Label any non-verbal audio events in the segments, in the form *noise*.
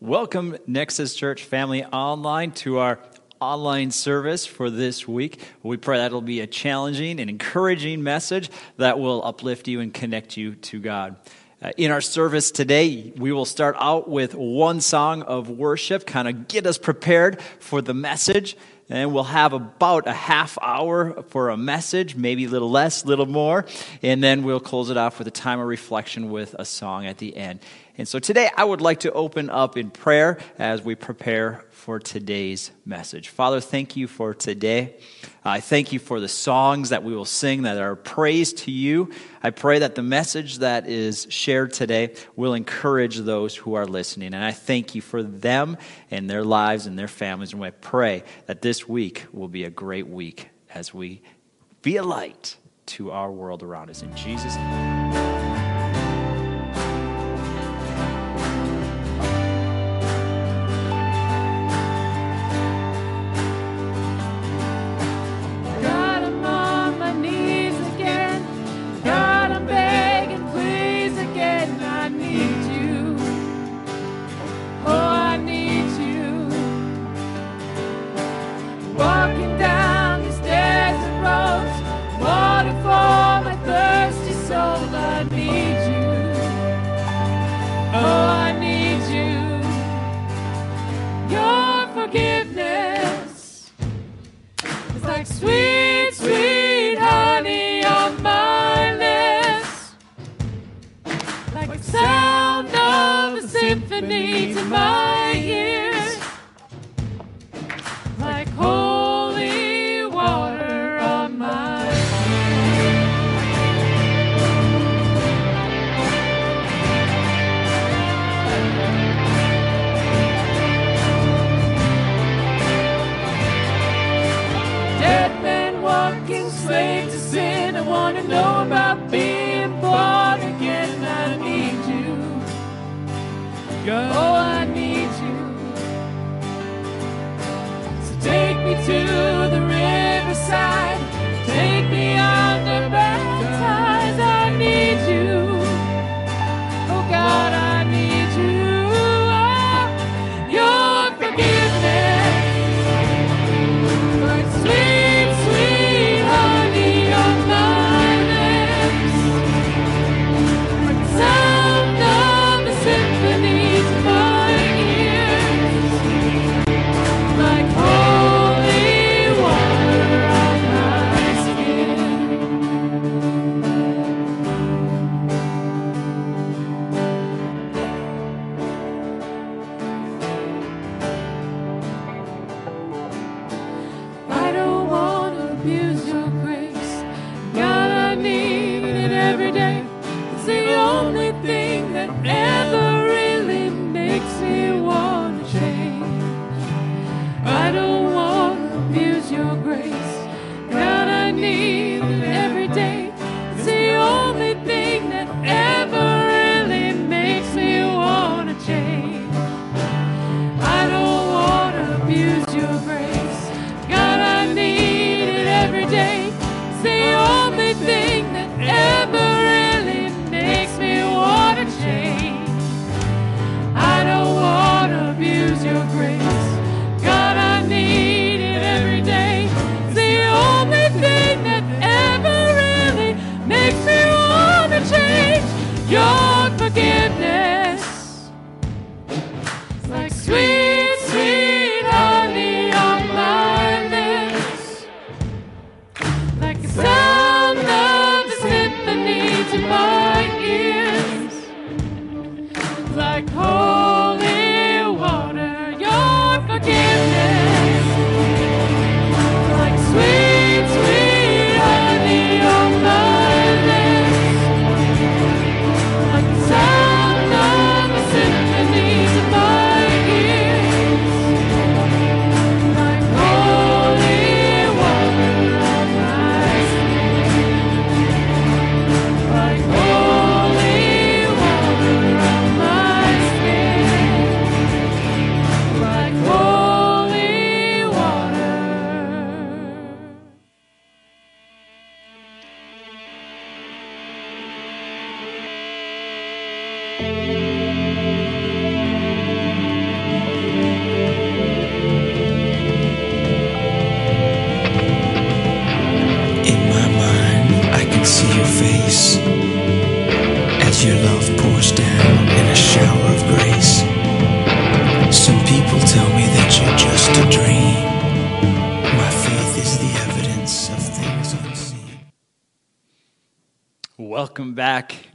Welcome, Nexus Church family online, to our online service for this week. We pray that it'll be a challenging and encouraging message that will uplift you and connect you to God. Uh, in our service today, we will start out with one song of worship, kind of get us prepared for the message. And we'll have about a half hour for a message, maybe a little less, a little more. And then we'll close it off with a time of reflection with a song at the end. And so today I would like to open up in prayer as we prepare for today's message. Father, thank you for today. I thank you for the songs that we will sing that are praise to you. I pray that the message that is shared today will encourage those who are listening. And I thank you for them and their lives and their families. And I pray that this week will be a great week as we be a light to our world around us. In Jesus' name. wanna know about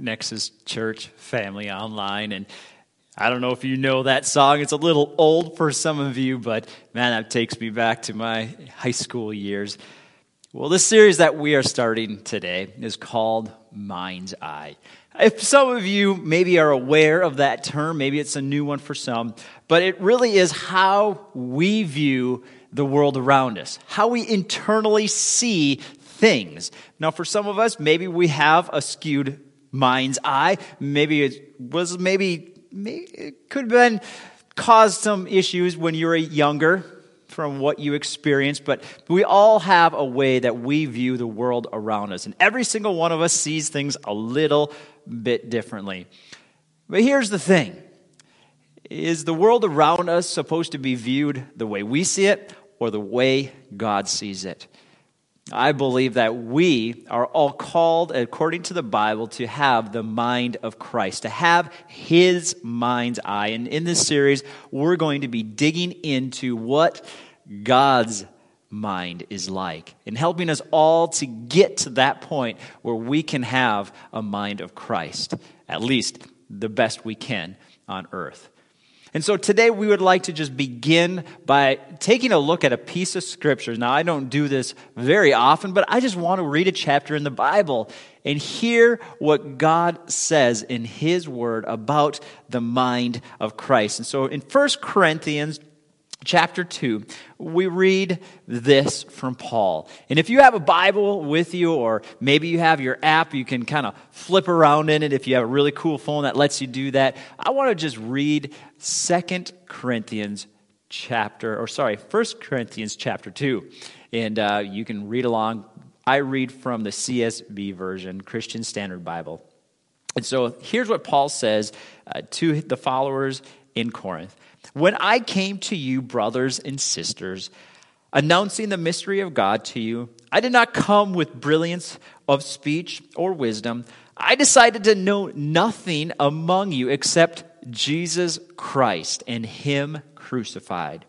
Nexus Church family online. And I don't know if you know that song. It's a little old for some of you, but man, that takes me back to my high school years. Well, this series that we are starting today is called Mind's Eye. If some of you maybe are aware of that term, maybe it's a new one for some, but it really is how we view the world around us, how we internally see things. Now, for some of us, maybe we have a skewed mind's eye. Maybe it was maybe, maybe it could have been caused some issues when you were younger from what you experienced, but we all have a way that we view the world around us. And every single one of us sees things a little bit differently. But here's the thing is the world around us supposed to be viewed the way we see it or the way God sees it? I believe that we are all called, according to the Bible, to have the mind of Christ, to have his mind's eye. And in this series, we're going to be digging into what God's mind is like and helping us all to get to that point where we can have a mind of Christ, at least the best we can on earth. And so today we would like to just begin by taking a look at a piece of scripture. Now, I don't do this very often, but I just want to read a chapter in the Bible and hear what God says in His Word about the mind of Christ. And so in 1 Corinthians chapter 2, we read this from Paul. And if you have a Bible with you, or maybe you have your app, you can kind of flip around in it if you have a really cool phone that lets you do that. I want to just read Second Corinthians chapter, or sorry, First Corinthians chapter 2. And uh, you can read along. I read from the CSB version, Christian Standard Bible. And so here's what Paul says uh, to the followers in Corinth. When I came to you, brothers and sisters, announcing the mystery of God to you, I did not come with brilliance of speech or wisdom. I decided to know nothing among you except Jesus Christ and Him crucified.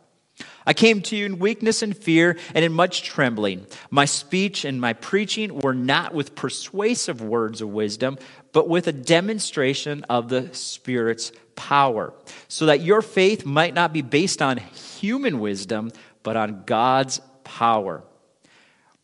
I came to you in weakness and fear and in much trembling. My speech and my preaching were not with persuasive words of wisdom, but with a demonstration of the Spirit's power, so that your faith might not be based on human wisdom, but on God's power.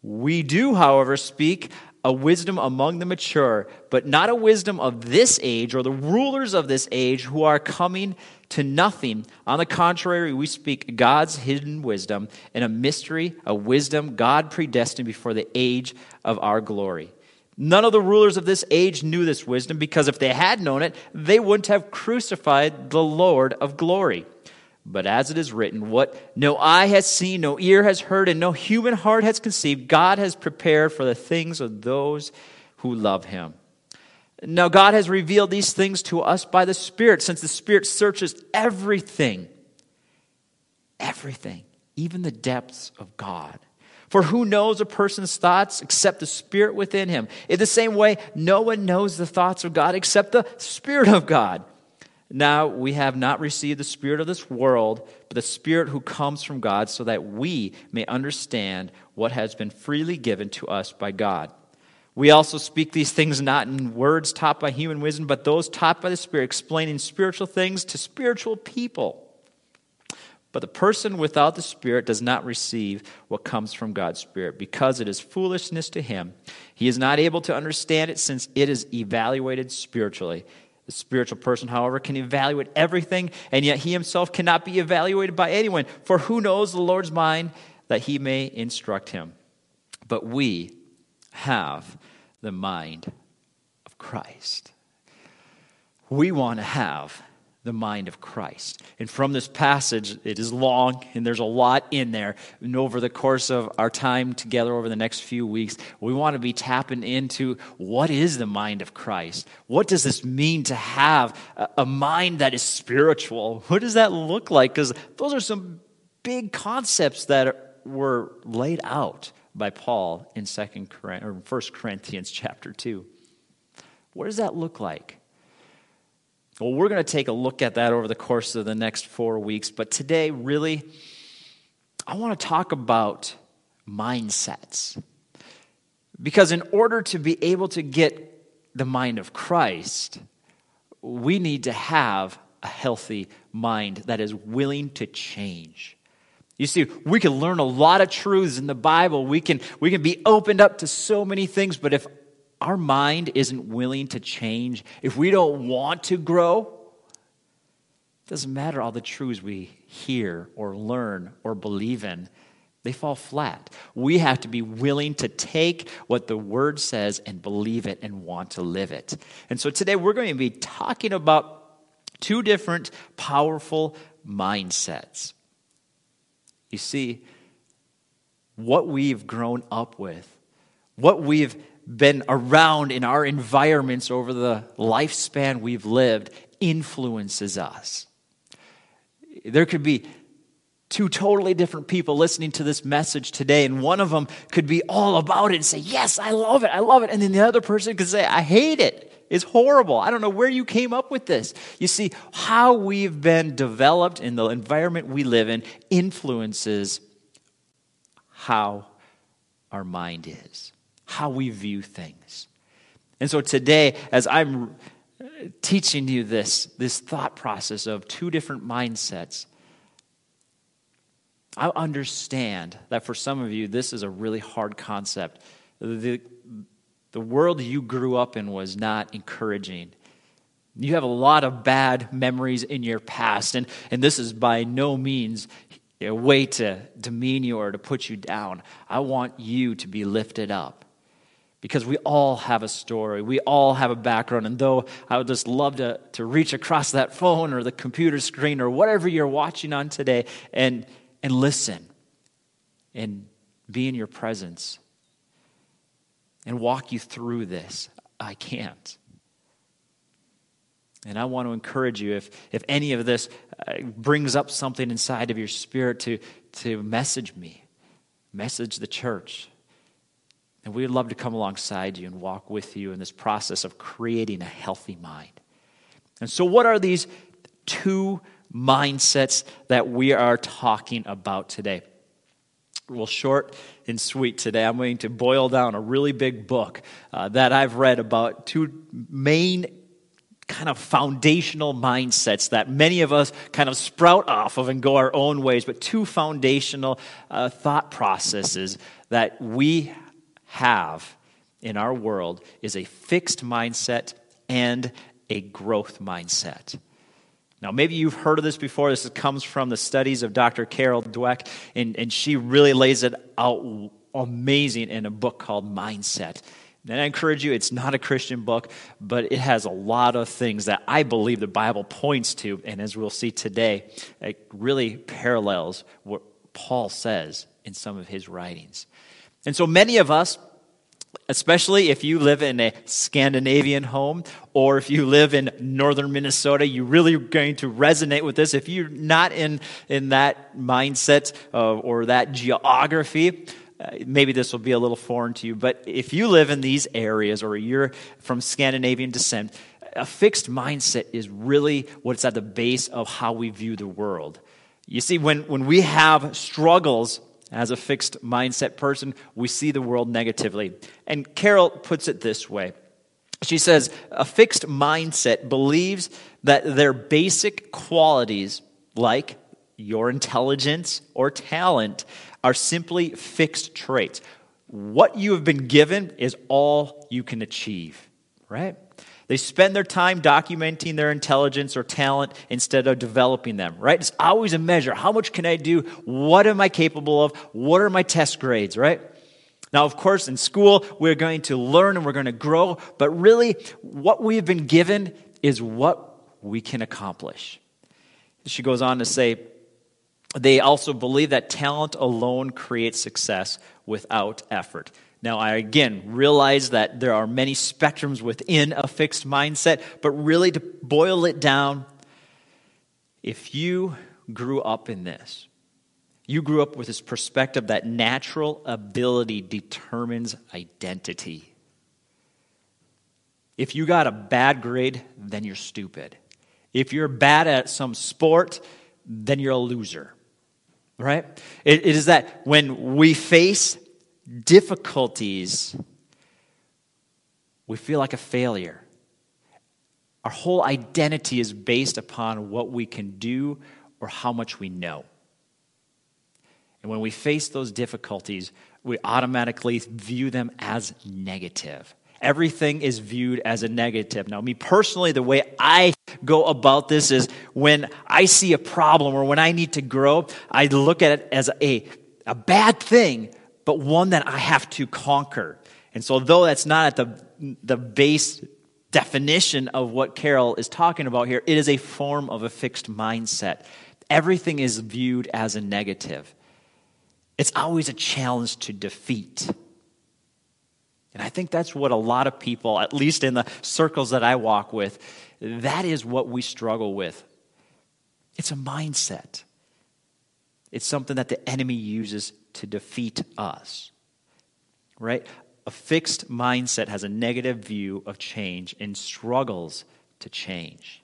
We do, however, speak a wisdom among the mature, but not a wisdom of this age or the rulers of this age who are coming to nothing. On the contrary, we speak God's hidden wisdom in a mystery, a wisdom God predestined before the age of our glory. None of the rulers of this age knew this wisdom because if they had known it, they wouldn't have crucified the Lord of glory. But as it is written, what no eye has seen, no ear has heard, and no human heart has conceived, God has prepared for the things of those who love him. Now, God has revealed these things to us by the Spirit, since the Spirit searches everything, everything, even the depths of God. For who knows a person's thoughts except the Spirit within him? In the same way, no one knows the thoughts of God except the Spirit of God. Now we have not received the Spirit of this world, but the Spirit who comes from God, so that we may understand what has been freely given to us by God. We also speak these things not in words taught by human wisdom, but those taught by the Spirit, explaining spiritual things to spiritual people. But the person without the Spirit does not receive what comes from God's Spirit because it is foolishness to him. He is not able to understand it since it is evaluated spiritually. The spiritual person, however, can evaluate everything, and yet he himself cannot be evaluated by anyone. For who knows the Lord's mind that he may instruct him? But we have the mind of Christ. We want to have the mind of Christ. And from this passage, it is long and there's a lot in there. And over the course of our time together over the next few weeks, we want to be tapping into what is the mind of Christ? What does this mean to have a mind that is spiritual? What does that look like? Because those are some big concepts that were laid out by Paul in Second or 1 Corinthians chapter 2. What does that look like? Well, we're going to take a look at that over the course of the next four weeks. But today, really, I want to talk about mindsets. Because in order to be able to get the mind of Christ, we need to have a healthy mind that is willing to change. You see, we can learn a lot of truths in the Bible. We can, we can be opened up to so many things, but if our mind isn't willing to change, if we don't want to grow, it doesn't matter all the truths we hear or learn or believe in, they fall flat. We have to be willing to take what the word says and believe it and want to live it. And so today we're going to be talking about two different powerful mindsets. You see, what we've grown up with, what we've been around in our environments over the lifespan we've lived, influences us. There could be two totally different people listening to this message today, and one of them could be all about it and say, Yes, I love it, I love it. And then the other person could say, I hate it. It's horrible. I don't know where you came up with this. You see, how we've been developed in the environment we live in influences how our mind is, how we view things. And so today, as I'm teaching you this, this thought process of two different mindsets, I understand that for some of you, this is a really hard concept. The, the world you grew up in was not encouraging. You have a lot of bad memories in your past, and, and this is by no means a way to demean you or to put you down. I want you to be lifted up because we all have a story. We all have a background. And though I would just love to, to reach across that phone or the computer screen or whatever you're watching on today and, and listen and be in your presence and walk you through this. I can't. And I want to encourage you if, if any of this uh, brings up something inside of your spirit to, to message me, message the church. And we'd love to come alongside you and walk with you in this process of creating a healthy mind. And so, what are these two mindsets that we are talking about today? Well, short and sweet today. I'm going to boil down a really big book uh, that I've read about two main kind of foundational mindsets that many of us kind of sprout off of and go our own ways, but two foundational uh, thought processes that we have in our world is a fixed mindset and a growth mindset. Now, maybe you've heard of this before. This comes from the studies of Dr. Carol Dweck, and, and she really lays it out amazing in a book called Mindset. And I encourage you, it's not a Christian book, but it has a lot of things that I believe the Bible points to. And as we'll see today, it really parallels what Paul says in some of his writings. And so many of us especially if you live in a Scandinavian home or if you live in northern Minnesota, you're really going to resonate with this. If you're not in, in that mindset uh, or that geography, uh, maybe this will be a little foreign to you, but if you live in these areas or you're from Scandinavian descent, a fixed mindset is really what's at the base of how we view the world. You see, when, when we have struggles as a fixed mindset person, we see the world negatively. And Carol puts it this way She says, A fixed mindset believes that their basic qualities, like your intelligence or talent, are simply fixed traits. What you have been given is all you can achieve, right? They spend their time documenting their intelligence or talent instead of developing them, right? It's always a measure. How much can I do? What am I capable of? What are my test grades, right? Now, of course, in school, we're going to learn and we're going to grow, but really, what we have been given is what we can accomplish. She goes on to say, they also believe that talent alone creates success without effort. Now, I again realize that there are many spectrums within a fixed mindset, but really to boil it down, if you grew up in this, you grew up with this perspective that natural ability determines identity. If you got a bad grade, then you're stupid. If you're bad at some sport, then you're a loser. Right? it, it is that when we face difficulties, we feel like a failure. Our whole identity is based upon what we can do or how much we know. And when we face those difficulties, we automatically view them as negative. Everything is viewed as a negative. Now, me personally, the way I go about this is when I see a problem or when I need to grow, I look at it as a, a bad thing, but one that I have to conquer. And so, though that's not at the, the base definition of what Carol is talking about here, it is a form of a fixed mindset. Everything is viewed as a negative. It's always a challenge to defeat. And I think that's what a lot of people, at least in the circles that I walk with, that is what we struggle with. It's a mindset, it's something that the enemy uses to defeat us. Right? A fixed mindset has a negative view of change and struggles to change.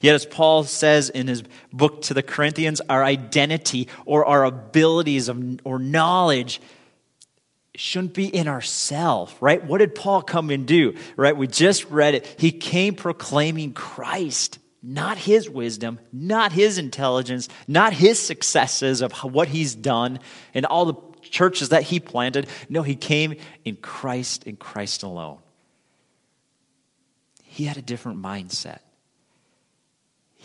Yet, as Paul says in his book to the Corinthians, our identity or our abilities of, or knowledge shouldn't be in ourselves, right? What did Paul come and do, right? We just read it. He came proclaiming Christ, not his wisdom, not his intelligence, not his successes of what he's done and all the churches that he planted. No, he came in Christ, in Christ alone. He had a different mindset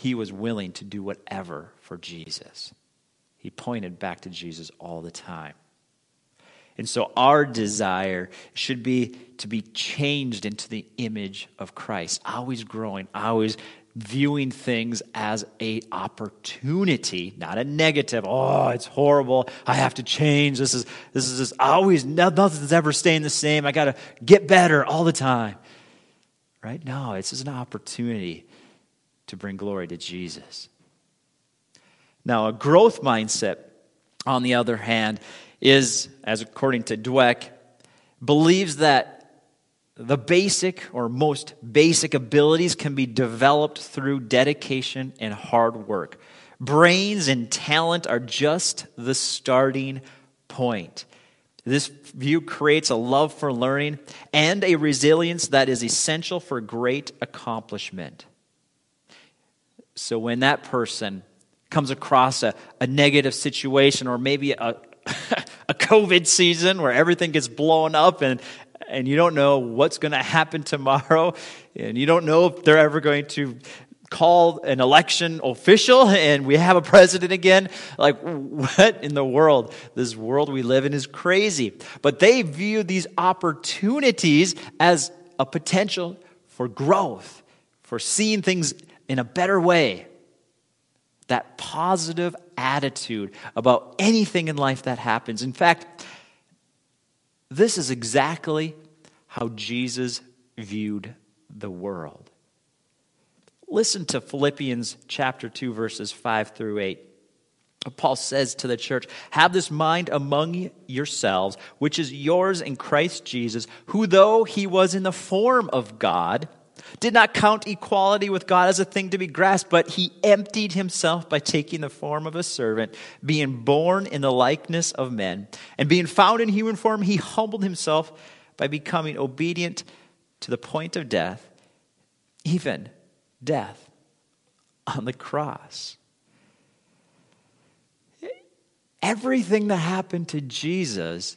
he was willing to do whatever for Jesus. He pointed back to Jesus all the time. And so our desire should be to be changed into the image of Christ, always growing, always viewing things as a opportunity, not a negative. Oh, it's horrible. I have to change. This is this is just always nothing's ever staying the same. I got to get better all the time. Right? No, it's just an opportunity to bring glory to Jesus. Now, a growth mindset, on the other hand, is, as according to Dweck, believes that the basic or most basic abilities can be developed through dedication and hard work. Brains and talent are just the starting point. This view creates a love for learning and a resilience that is essential for great accomplishment. So when that person comes across a, a negative situation or maybe a, *laughs* a COVID season where everything gets blown up and, and you don't know what's going to happen tomorrow, and you don't know if they're ever going to call an election official and we have a president again. Like, what in the world? This world we live in is crazy. But they view these opportunities as a potential for growth, for seeing things in a better way. That positive attitude about anything in life that happens. In fact, this is exactly how Jesus viewed the world. Listen to Philippians chapter 2 verses 5 through 8. Paul says to the church, Have this mind among yourselves, which is yours in Christ Jesus, who, though he was in the form of God, did not count equality with God as a thing to be grasped, but he emptied himself by taking the form of a servant, being born in the likeness of men. And being found in human form, he humbled himself by becoming obedient to the point of death, even death on the cross. Everything that happened to Jesus,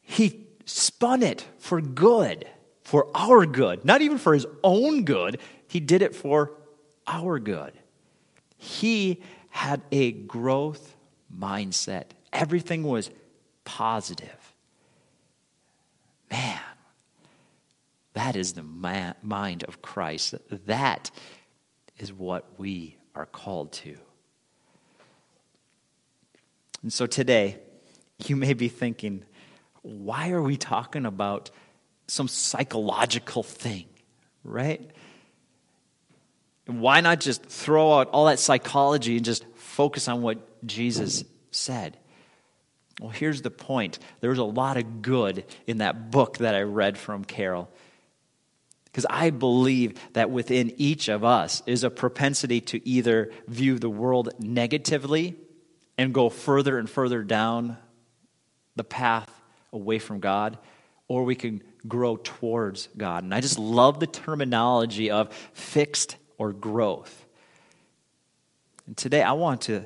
he spun it for good for our good, not even for his own good. He did it for our good. He had a growth mindset, everything was positive. Man, that is the man, mind of Christ. That is what we are called to. And so today, you may be thinking, why are we talking about some psychological thing, right? And why not just throw out all that psychology and just focus on what Jesus said? Well, here's the point there's a lot of good in that book that I read from Carol. Because I believe that within each of us is a propensity to either view the world negatively and go further and further down the path away from God, or we can grow towards God. And I just love the terminology of fixed or growth. And today I want to,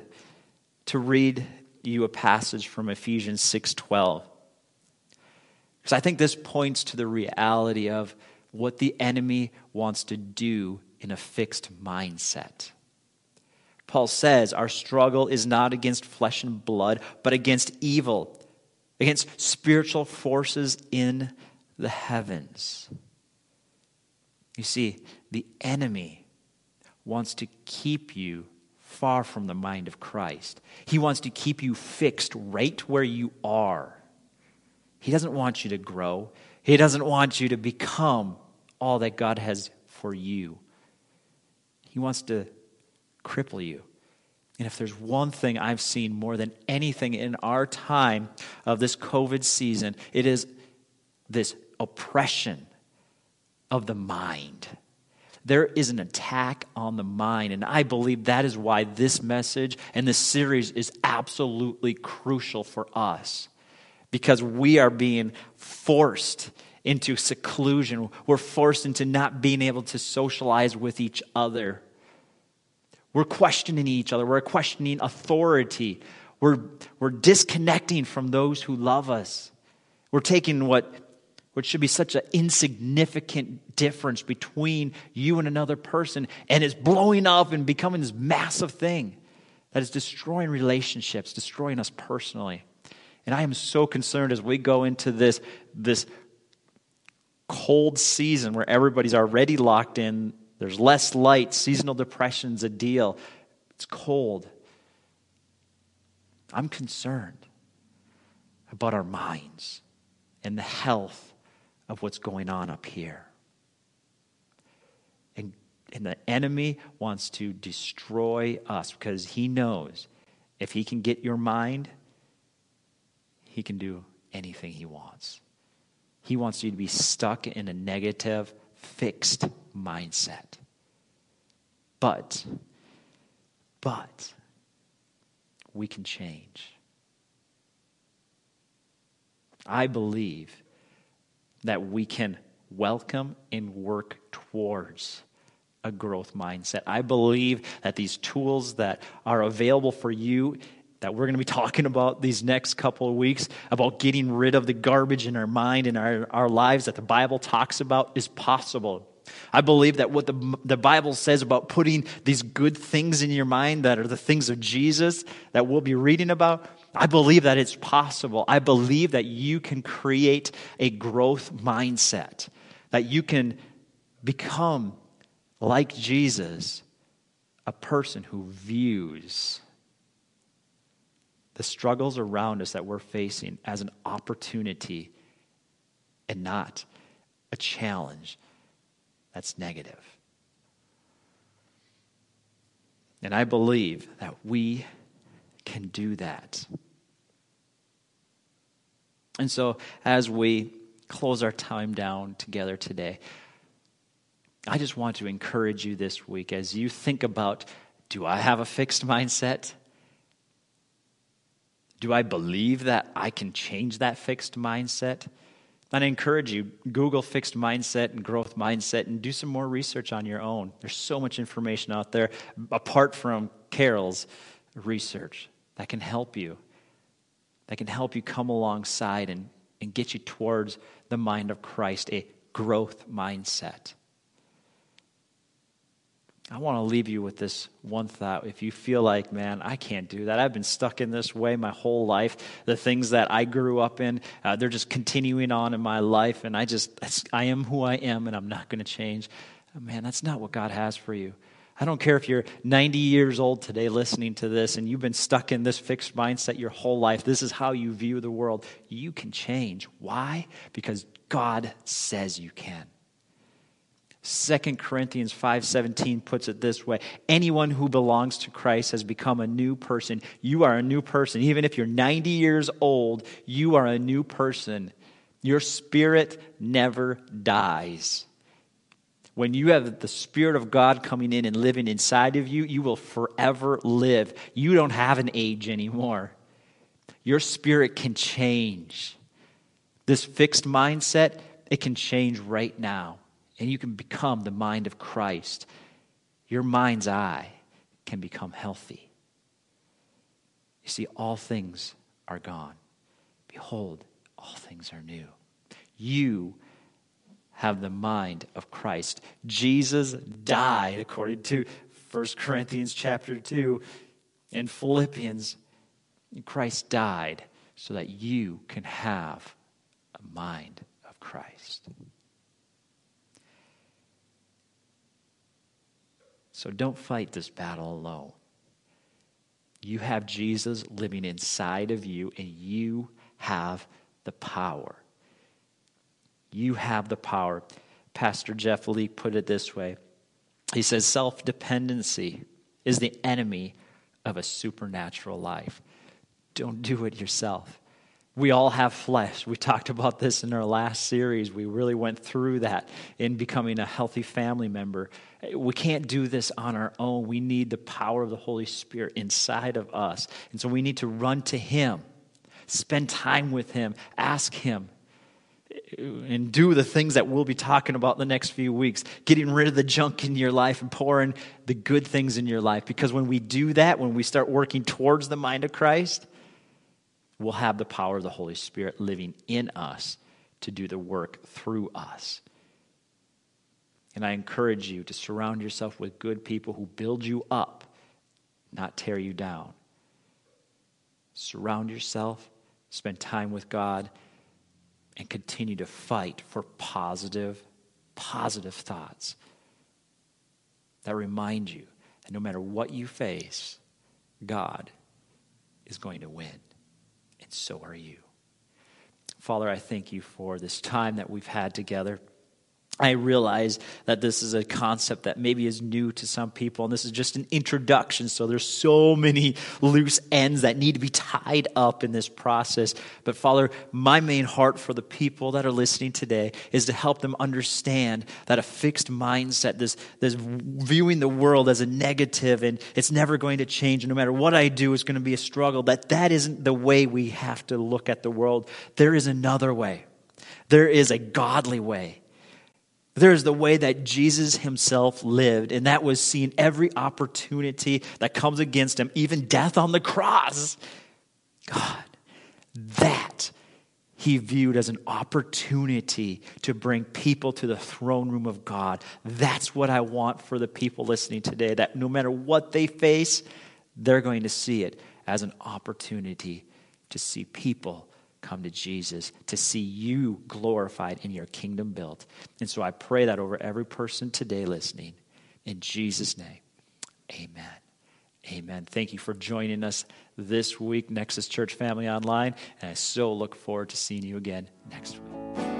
to read you a passage from Ephesians 6:12. Because I think this points to the reality of what the enemy wants to do in a fixed mindset. Paul says our struggle is not against flesh and blood, but against evil, against spiritual forces in the heavens. You see, the enemy wants to keep you far from the mind of Christ. He wants to keep you fixed right where you are. He doesn't want you to grow, He doesn't want you to become all that God has for you. He wants to cripple you. And if there's one thing I've seen more than anything in our time of this COVID season, it is this oppression of the mind. There is an attack on the mind, and I believe that is why this message and this series is absolutely crucial for us because we are being forced into seclusion. We're forced into not being able to socialize with each other. We're questioning each other. We're questioning authority. We're, we're disconnecting from those who love us. We're taking what, what should be such an insignificant difference between you and another person, and it's blowing up and becoming this massive thing that is destroying relationships, destroying us personally. And I am so concerned as we go into this, this cold season where everybody's already locked in there's less light. Seasonal depression's a deal. It's cold. I'm concerned about our minds and the health of what's going on up here. And, and the enemy wants to destroy us because he knows if he can get your mind, he can do anything he wants. He wants you to be stuck in a negative, fixed mindset. But, but, we can change. I believe that we can welcome and work towards a growth mindset. I believe that these tools that are available for you that we're going to be *laughs* talking about these next couple of weeks about getting rid of the garbage in our mind and our, our lives that the Bible talks about is possible. I believe that what the, the Bible says about putting these good things in your mind that are the things of Jesus that we'll be reading about, I believe that it's possible. I believe that you can create a growth mindset, that you can become like Jesus, a person who views the struggles around us that we're facing as an opportunity and not a challenge that's negative. And I believe that we can do that. And so, as we close our time down together today, I just want to encourage you this week as you think about do I have a fixed mindset? Do I believe that I can change that fixed mindset? And I encourage you, Google fixed mindset and growth mindset and do some more research on your own. There's so much information out there apart from Carol's research that can help you, that can help you come alongside and, and get you towards the mind of Christ, a growth mindset. I want to leave you with this one thought. If you feel like, man, I can't do that, I've been stuck in this way my whole life. The things that I grew up in, uh, they're just continuing on in my life, and I just, I am who I am, and I'm not going to change. Man, that's not what God has for you. I don't care if you're 90 years old today listening to this and you've been stuck in this fixed mindset your whole life. This is how you view the world. You can change. Why? Because God says you can. 2 Corinthians 5:17 puts it this way, anyone who belongs to Christ has become a new person. You are a new person. Even if you're 90 years old, you are a new person. Your spirit never dies. When you have the Spirit of God coming in and living inside of you, you will forever live. You don't have an age anymore. Your spirit can change. This fixed mindset, it can change right now, and you can become the mind of Christ. Your mind's eye can become healthy. You see, all things are gone. Behold, all things are new. You have the mind of Christ. Jesus died, according to 1 Corinthians chapter 2 and Philippians. Christ died so that you can have a mind of Christ. So don't fight this battle alone. You have Jesus living inside of you, and you have the power. You have the power. Pastor Jeff Lee put it this way He says, Self dependency is the enemy of a supernatural life. Don't do it yourself. We all have flesh. We talked about this in our last series. We really went through that in becoming a healthy family member. We can't do this on our own. We need the power of the Holy Spirit inside of us. And so we need to run to Him, spend time with Him, ask Him, and do the things that we'll be talking about the next few weeks. Getting rid of the junk in your life and pouring the good things in your life. Because when we do that, when we start working towards the mind of Christ, we'll have the power of the Holy Spirit living in us to do the work through us. And I encourage you to surround yourself with good people who build you up, not tear you down. Surround yourself, spend time with God, and continue to fight for positive, positive thoughts that remind you that no matter what you face, God is going to win so are you. Father, I thank you for this time that we've had together. I realize that this is a concept that maybe is new to some people, and this is just an introduction. So there's so many loose ends that need to be tied up in this process. But Father, my main heart for the people that are listening today is to help them understand that a fixed mindset, this, this viewing the world as a negative and it's never going to change, and no matter what I do, it's going to be a struggle, that that isn't the way we have to look at the world. There is another way. There is a godly way. There's the way that Jesus himself lived, and that was seeing every opportunity that comes against him, even death on the cross. God, that he viewed as an opportunity to bring people to the throne room of God. That's what I want for the people listening today, that no matter what they face, they're going to see it as an opportunity to see people come to Jesus, to see you glorified in your kingdom built. And so I pray that over every person today listening. In Jesus' name, amen. Amen. Thank you for joining us this week, Nexus Church Family Online. And I so look forward to seeing you again next week.